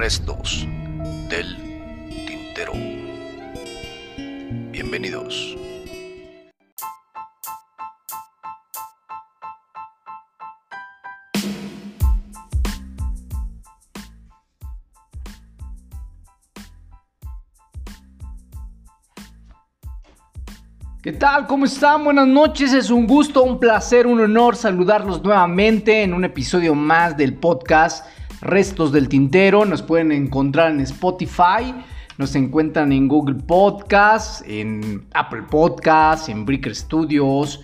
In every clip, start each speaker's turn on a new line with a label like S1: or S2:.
S1: Restos del Tintero. Bienvenidos.
S2: ¿Qué tal? ¿Cómo están? Buenas noches. Es un gusto, un placer, un honor saludarlos nuevamente en un episodio más del podcast Restos del Tintero. Nos pueden encontrar en Spotify, nos encuentran en Google Podcast, en Apple Podcast, en Breaker Studios,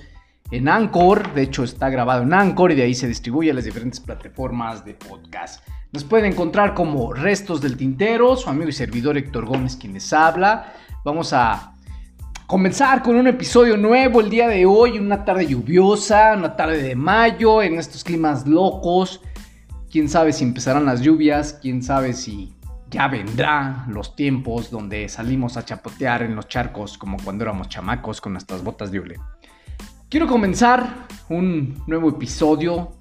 S2: en Anchor. De hecho, está grabado en Anchor y de ahí se distribuye a las diferentes plataformas de podcast. Nos pueden encontrar como Restos del Tintero, su amigo y servidor Héctor Gómez quien les habla. Vamos a comenzar con un episodio nuevo el día de hoy, una tarde lluviosa, una tarde de mayo, en estos climas locos. Quién sabe si empezarán las lluvias, quién sabe si ya vendrán los tiempos donde salimos a chapotear en los charcos como cuando éramos chamacos con nuestras botas de hule. Quiero comenzar un nuevo episodio.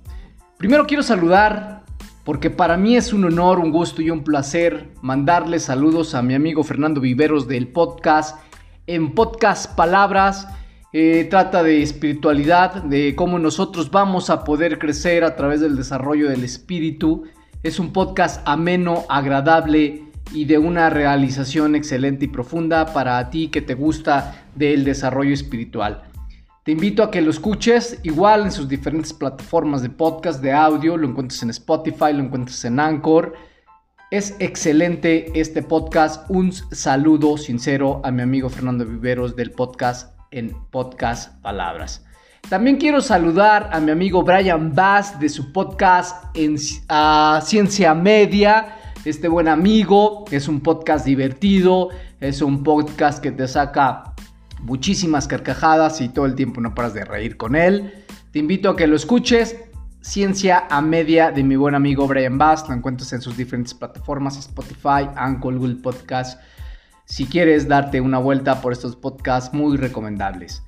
S2: Primero quiero saludar porque para mí es un honor, un gusto y un placer mandarle saludos a mi amigo Fernando Viveros del podcast en podcast Palabras. Eh, trata de espiritualidad, de cómo nosotros vamos a poder crecer a través del desarrollo del espíritu. Es un podcast ameno, agradable y de una realización excelente y profunda para ti que te gusta del desarrollo espiritual. Te invito a que lo escuches igual en sus diferentes plataformas de podcast, de audio, lo encuentras en Spotify, lo encuentras en Anchor. Es excelente este podcast. Un saludo sincero a mi amigo Fernando Viveros del podcast en Podcast Palabras. También quiero saludar a mi amigo Brian Bass de su podcast en Ciencia Media. Este buen amigo es un podcast divertido, es un podcast que te saca muchísimas carcajadas y todo el tiempo no paras de reír con él. Te invito a que lo escuches. Ciencia a media de mi buen amigo Brian Bass. Lo encuentras en sus diferentes plataformas, Spotify, Anchor, Google Podcast. Si quieres darte una vuelta por estos podcasts muy recomendables.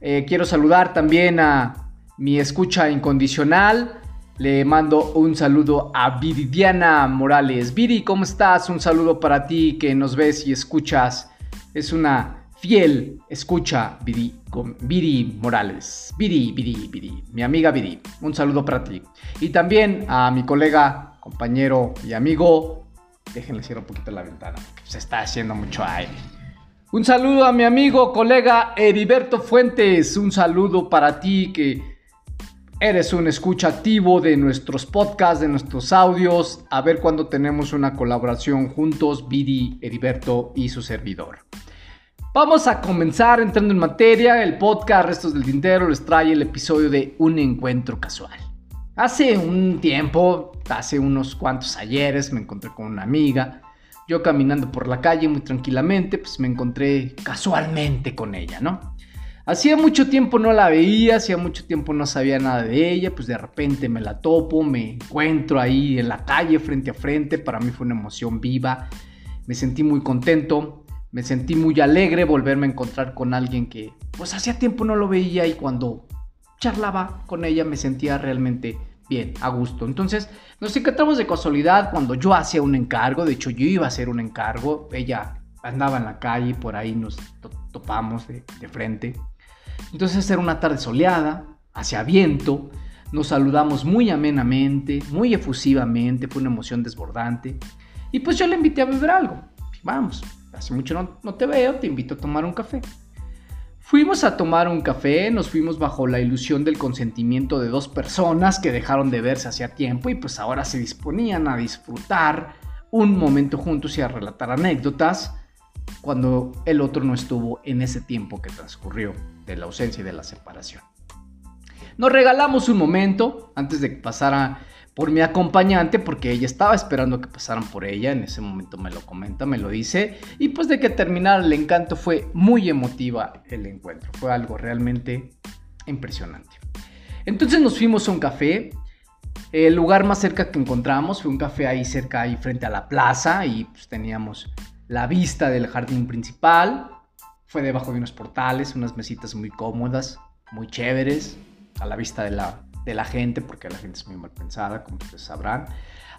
S2: Eh, quiero saludar también a mi escucha incondicional. Le mando un saludo a Viridiana Morales. Viri, ¿cómo estás? Un saludo para ti que nos ves y escuchas. Es una fiel escucha Viri, con Viri Morales. Viri, Viri, Viri, mi amiga Viri. Un saludo para ti. Y también a mi colega, compañero y amigo. Déjenle cierro un poquito la ventana. Se está haciendo mucho aire. Un saludo a mi amigo, colega Heriberto Fuentes. Un saludo para ti que eres un escucha activo de nuestros podcasts, de nuestros audios. A ver cuándo tenemos una colaboración juntos, Viri, Heriberto y su servidor. Vamos a comenzar entrando en materia. El podcast Restos del Tintero les trae el episodio de Un Encuentro Casual. Hace un tiempo, hace unos cuantos ayeres, me encontré con una amiga. Yo caminando por la calle muy tranquilamente, pues me encontré casualmente con ella, ¿no? Hacía mucho tiempo no la veía, hacía mucho tiempo no sabía nada de ella, pues de repente me la topo, me encuentro ahí en la calle frente a frente, para mí fue una emoción viva, me sentí muy contento, me sentí muy alegre volverme a encontrar con alguien que pues hacía tiempo no lo veía y cuando charlaba con ella me sentía realmente bien, a gusto. Entonces nos encontramos de casualidad cuando yo hacía un encargo, de hecho yo iba a hacer un encargo, ella andaba en la calle, por ahí nos topamos de, frente. Entonces era una tarde soleada, hacia viento, nos saludamos muy amenamente, muy efusivamente, fue una emoción desbordante. Y pues yo le invité a beber algo. Vamos, hace mucho no, te veo, te invito a tomar un café. Fuimos a tomar un café, nos fuimos bajo la ilusión del consentimiento de dos personas que dejaron de verse hacía tiempo y pues ahora se disponían a disfrutar un momento juntos y a relatar anécdotas cuando el otro no estuvo en ese tiempo que transcurrió de la ausencia y de la separación. Nos regalamos un momento antes de que pasara por mi acompañante porque ella estaba esperando que pasaran por ella, en ese momento me lo comenta, me lo dice, y pues de que terminara el encanto fue muy emotiva el encuentro, fue algo realmente impresionante. Entonces nos fuimos a un café, el lugar más cerca que encontramos fue un café ahí cerca, ahí frente a la plaza, y pues teníamos la vista del jardín principal, fue debajo de unos portales, unas mesitas muy cómodas, muy chéveres, a la vista de la de la gente, porque la gente es muy mal pensada, como ustedes sabrán.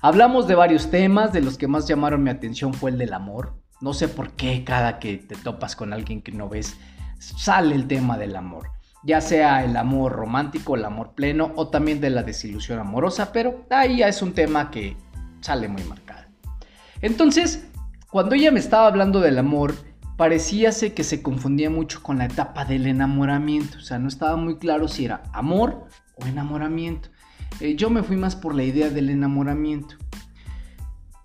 S2: Hablamos de varios temas, de los que más llamaron mi atención fue el del amor. No sé por qué cada que te topas con alguien que no ves, sale el tema del amor. Ya sea el amor romántico, el amor pleno o también de la desilusión amorosa, pero ahí ya es un tema que sale muy marcado. Entonces, cuando ella me estaba hablando del amor, parecíase que se confundía mucho con la etapa del enamoramiento. O sea, no estaba muy claro si era amor o enamoramiento. Eh, yo me fui más por la idea del enamoramiento.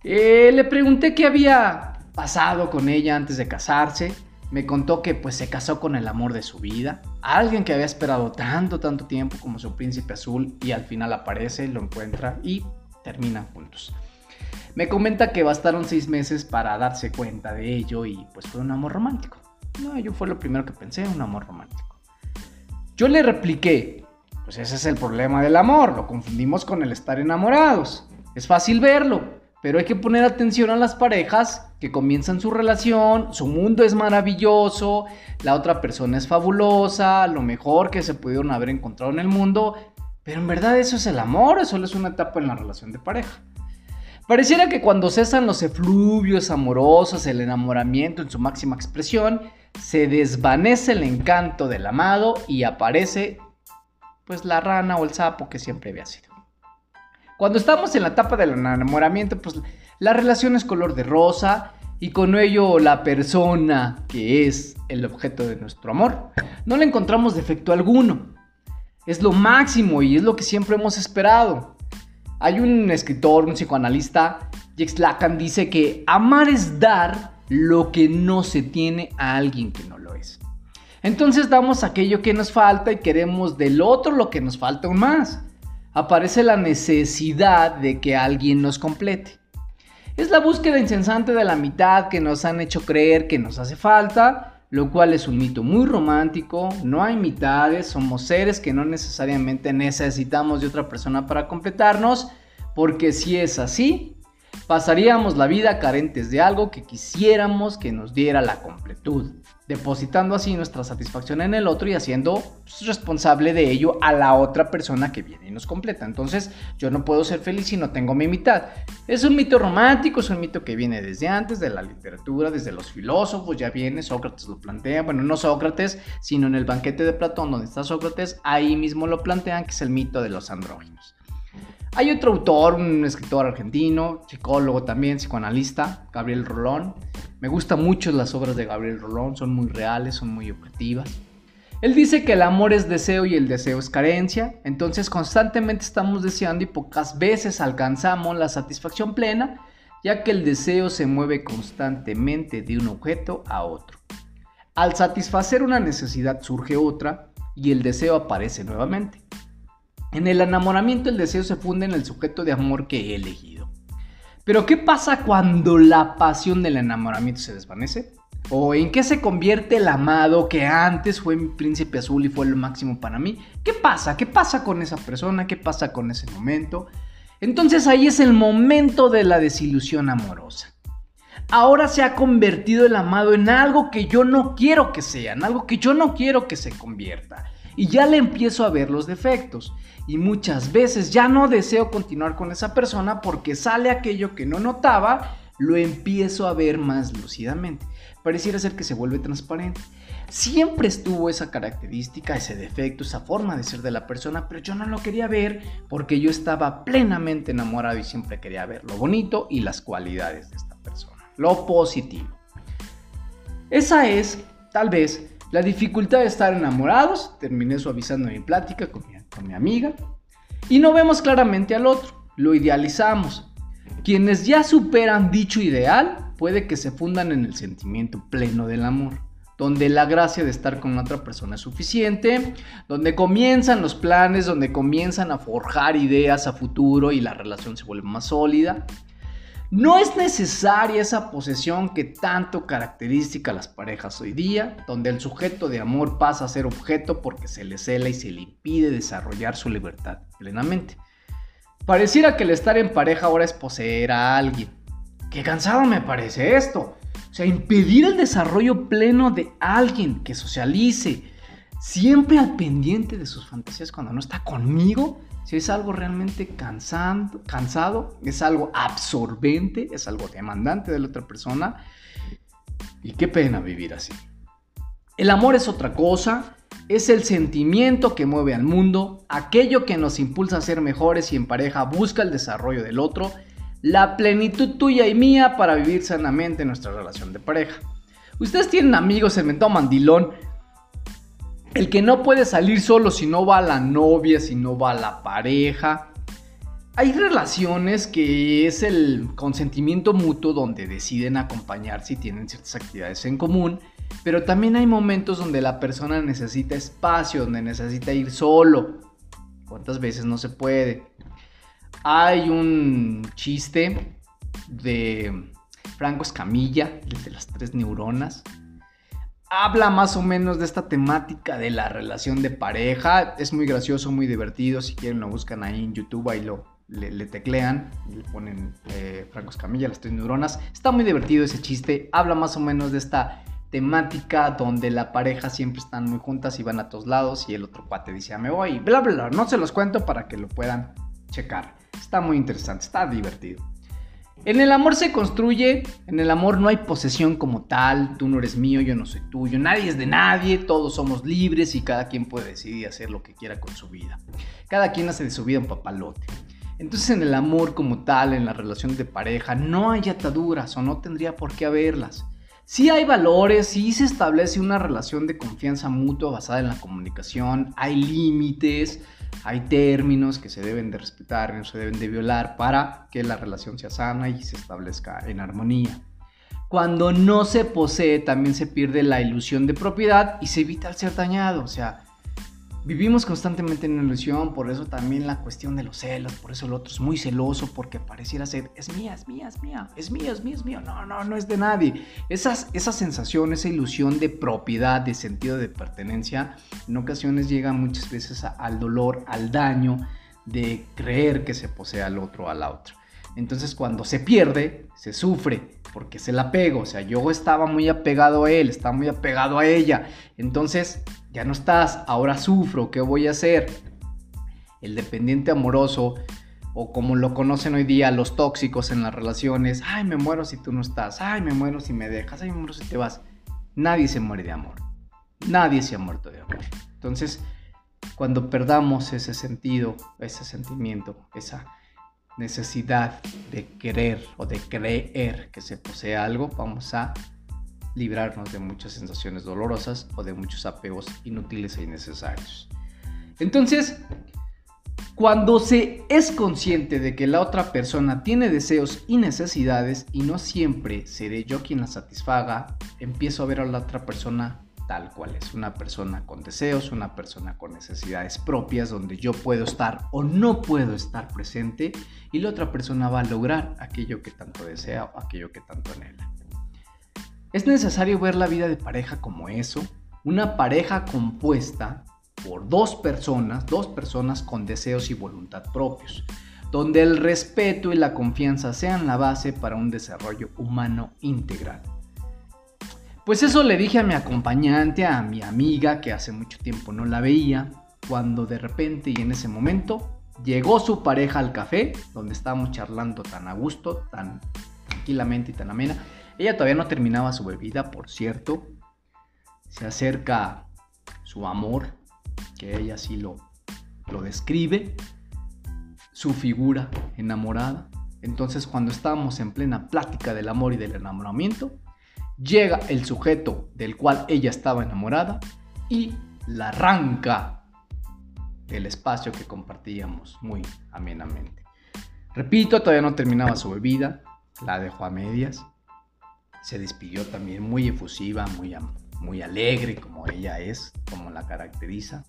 S2: Eh, le pregunté qué había pasado con ella antes de casarse. Me contó que pues se casó con el amor de su vida, alguien que había esperado tanto, tanto tiempo como su príncipe azul y al final aparece, lo encuentra y terminan juntos. Me comenta que bastaron seis meses para darse cuenta de ello y pues fue un amor romántico. No, yo fue lo primero que pensé, un amor romántico. Yo le repliqué, pues ese es el problema del amor, lo confundimos con el estar enamorados. Es fácil verlo, pero hay que poner atención a las parejas que comienzan su relación, su mundo es maravilloso, la otra persona es fabulosa, lo mejor que se pudieron haber encontrado en el mundo, pero en verdad eso es el amor, eso es una etapa en la relación de pareja. Pareciera que cuando cesan los efluvios amorosos, el enamoramiento en su máxima expresión, se desvanece el encanto del amado y aparece pues la rana o el sapo que siempre había sido. Cuando estamos en la etapa del enamoramiento, pues la relación es color de rosa y con ello la persona que es el objeto de nuestro amor, no le encontramos defecto alguno. Es lo máximo y es lo que siempre hemos esperado. Hay un escritor, un psicoanalista, Jacques Lacan, dice que amar es dar lo que no se tiene a alguien que no lo es. Entonces damos aquello que nos falta y queremos del otro lo que nos falta aún más. Aparece la necesidad de que alguien nos complete. Es la búsqueda incesante de la mitad que nos han hecho creer que nos hace falta lo cual es un mito muy romántico, no hay mitades, somos seres que no necesariamente necesitamos de otra persona para completarnos, porque si es así, pasaríamos la vida carentes de algo que quisiéramos que nos diera la completud depositando así nuestra satisfacción en el otro y haciendo pues, responsable de ello a la otra persona que viene y nos completa. Entonces yo no puedo ser feliz si no tengo mi mitad. Es un mito romántico, es un mito que viene desde antes, de la literatura, desde los filósofos, ya viene, Sócrates lo plantea, bueno, no Sócrates, sino en el banquete de Platón donde está Sócrates, ahí mismo lo plantean, que es el mito de los andróginos. Hay otro autor, un escritor argentino, psicólogo también, psicoanalista, Gabriel Rolón. Me gustan mucho las obras de Gabriel Rolón, son muy reales, son muy objetivas. Él dice que el amor es deseo y el deseo es carencia, entonces constantemente estamos deseando y pocas veces alcanzamos la satisfacción plena, ya que el deseo se mueve constantemente de un objeto a otro. Al satisfacer una necesidad surge otra y el deseo aparece nuevamente. En el enamoramiento el deseo se funde en el sujeto de amor que he elegido. Pero ¿qué pasa cuando la pasión del enamoramiento se desvanece? ¿O en qué se convierte el amado que antes fue mi príncipe azul y fue lo máximo para mí? ¿Qué pasa? ¿Qué pasa con esa persona? ¿Qué pasa con ese momento? Entonces ahí es el momento de la desilusión amorosa. Ahora se ha convertido el amado en algo que yo no quiero que sea, en algo que yo no quiero que se convierta. Y ya le empiezo a ver los defectos y muchas veces ya no deseo continuar con esa persona porque sale aquello que no notaba, lo empiezo a ver más lúcidamente. Pareciera ser que se vuelve transparente. Siempre estuvo esa característica, ese defecto, esa forma de ser de la persona, pero yo no lo quería ver porque yo estaba plenamente enamorado y siempre quería ver lo bonito y las cualidades de esta persona, lo positivo. Esa es, tal vez, la dificultad de estar enamorados. Terminé suavizando mi plática con mi mi amiga, y no vemos claramente al otro, lo idealizamos. Quienes ya superan dicho ideal puede que se fundan en el sentimiento pleno del amor, donde la gracia de estar con otra persona es suficiente, donde comienzan los planes, donde comienzan a forjar ideas a futuro y la relación se vuelve más sólida. No es necesaria esa posesión que tanto caracteriza a las parejas hoy día, donde el sujeto de amor pasa a ser objeto porque se le cela y se le impide desarrollar su libertad plenamente. Pareciera que el estar en pareja ahora es poseer a alguien. Qué cansado me parece esto. O sea, impedir el desarrollo pleno de alguien que socialice, siempre al pendiente de sus fantasías cuando no está conmigo, si es algo realmente cansando, cansado, es algo absorbente, es algo demandante de la otra persona. Y qué pena vivir así. El amor es otra cosa, es el sentimiento que mueve al mundo, aquello que nos impulsa a ser mejores y en pareja busca el desarrollo del otro, la plenitud tuya y mía para vivir sanamente nuestra relación de pareja. Ustedes tienen amigos, el mentado mandilón, el que no puede salir solo si no va a la novia, si no va a la pareja. Hay relaciones que es el consentimiento mutuo donde deciden acompañarse y tienen ciertas actividades en común, pero también hay momentos donde la persona necesita espacio, donde necesita ir solo. ¿Cuántas veces no se puede? Hay un chiste de Franco Escamilla, el de las tres neuronas. Habla más o menos de esta temática de la relación de pareja. Es muy gracioso, muy divertido. Si quieren lo buscan ahí en YouTube, ahí lo le, teclean, le ponen eh, Franco Escamilla, las tres neuronas. Está muy divertido ese chiste. Habla más o menos de esta temática donde la pareja siempre están muy juntas y van a todos lados y el otro cuate dice, ah, me voy, bla, bla, bla. No se los cuento para que lo puedan checar. Está muy interesante, está divertido. En el amor se construye, en el amor no hay posesión como tal, tú no eres mío, yo no soy tuyo, nadie es de nadie, todos somos libres y cada quien puede decidir hacer lo que quiera con su vida. Cada quien hace de su vida un papalote. Entonces en el amor como tal, en la relación de pareja, no hay ataduras o no tendría por qué haberlas. Sí hay valores, sí se establece una relación de confianza mutua basada en la comunicación, hay límites, hay términos que se deben de respetar no se deben de violar para que la relación sea sana y se establezca en armonía. Cuando no se posee también se pierde la ilusión de propiedad y se evita el ser dañado. O sea, Vivimos constantemente en ilusión, por eso también la cuestión de los celos, por eso el otro es muy celoso porque pareciera ser, es mía, es mía, es mía, es mía, es mía, es mía, no, no, no es de nadie. Esas, esa sensación, esa ilusión de propiedad, de sentido de pertenencia, en ocasiones llega muchas veces al dolor, al daño de creer que se posee al otro a la otra. Entonces cuando se pierde, se sufre porque se la apego. O sea, yo estaba muy apegado a él, estaba muy apegado a ella. Entonces ya no estás, ahora sufro, ¿qué voy a hacer? El dependiente amoroso, o como lo conocen hoy día los tóxicos en las relaciones, ay, me muero si tú no estás, ay, me muero si me dejas, ay, me muero si te vas. Nadie se muere de amor. Nadie se ha muerto de amor. Entonces, cuando perdamos ese sentido, ese sentimiento, esa necesidad de querer o de creer que se posee algo, vamos a librarnos de muchas sensaciones dolorosas o de muchos apegos inútiles e innecesarios. Entonces, cuando se es consciente de que la otra persona tiene deseos y necesidades y no siempre seré yo quien la satisfaga, empiezo a ver a la otra persona tal cual es, una persona con deseos, una persona con necesidades propias donde yo puedo estar o no puedo estar presente y la otra persona va a lograr aquello que tanto desea o aquello que tanto anhela. Es necesario ver la vida de pareja como eso, una pareja compuesta por dos personas, dos personas con deseos y voluntad propios, donde el respeto y la confianza sean la base para un desarrollo humano integral. Pues eso le dije a mi acompañante, a mi amiga que hace mucho tiempo no la veía, cuando de repente y en ese momento llegó su pareja al café, donde estábamos charlando tan a gusto, tan tranquilamente y tan amena, ella todavía no terminaba su bebida, por cierto. Se acerca su amor, que ella sí lo, lo describe, su figura enamorada. Entonces cuando estábamos en plena plática del amor y del enamoramiento, llega el sujeto del cual ella estaba enamorada y la arranca del espacio que compartíamos muy amenamente. Repito, todavía no terminaba su bebida, la dejó a medias se despidió también muy efusiva, muy, muy alegre como ella es, como la caracteriza.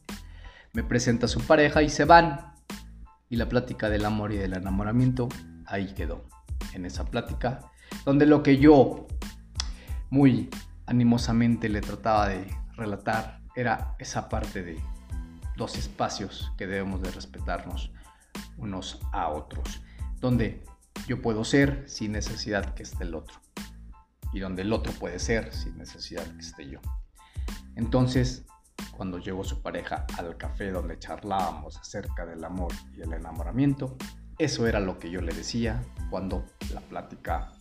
S2: Me presenta a su pareja y se van. Y la plática del amor y del enamoramiento ahí quedó, en esa plática, donde lo que yo muy animosamente le trataba de relatar era esa parte de dos espacios que debemos de respetarnos unos a otros, donde yo puedo ser sin necesidad que esté el otro y donde el otro puede ser sin necesidad que esté yo. Entonces, cuando llegó su pareja al café donde charlábamos acerca del amor y el enamoramiento, eso era lo que yo le decía cuando la plática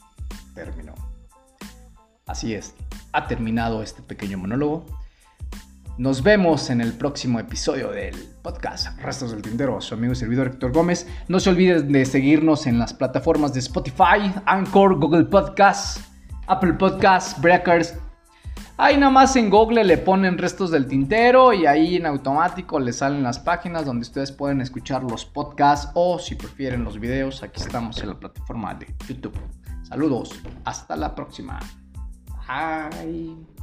S2: terminó. Así es, ha terminado este pequeño monólogo. Nos vemos en el próximo episodio del podcast Restos del Tintero. Su amigo y servidor Héctor Gómez. No se olviden de seguirnos en las plataformas de Spotify, Anchor, Google Podcasts, Apple Podcasts, Breakers. Ahí nada más en Google le ponen Restos del Tintero y ahí en automático les salen las páginas donde ustedes pueden escuchar los podcasts o si prefieren los videos, aquí estamos en la plataforma de YouTube. Saludos, hasta la próxima. Bye.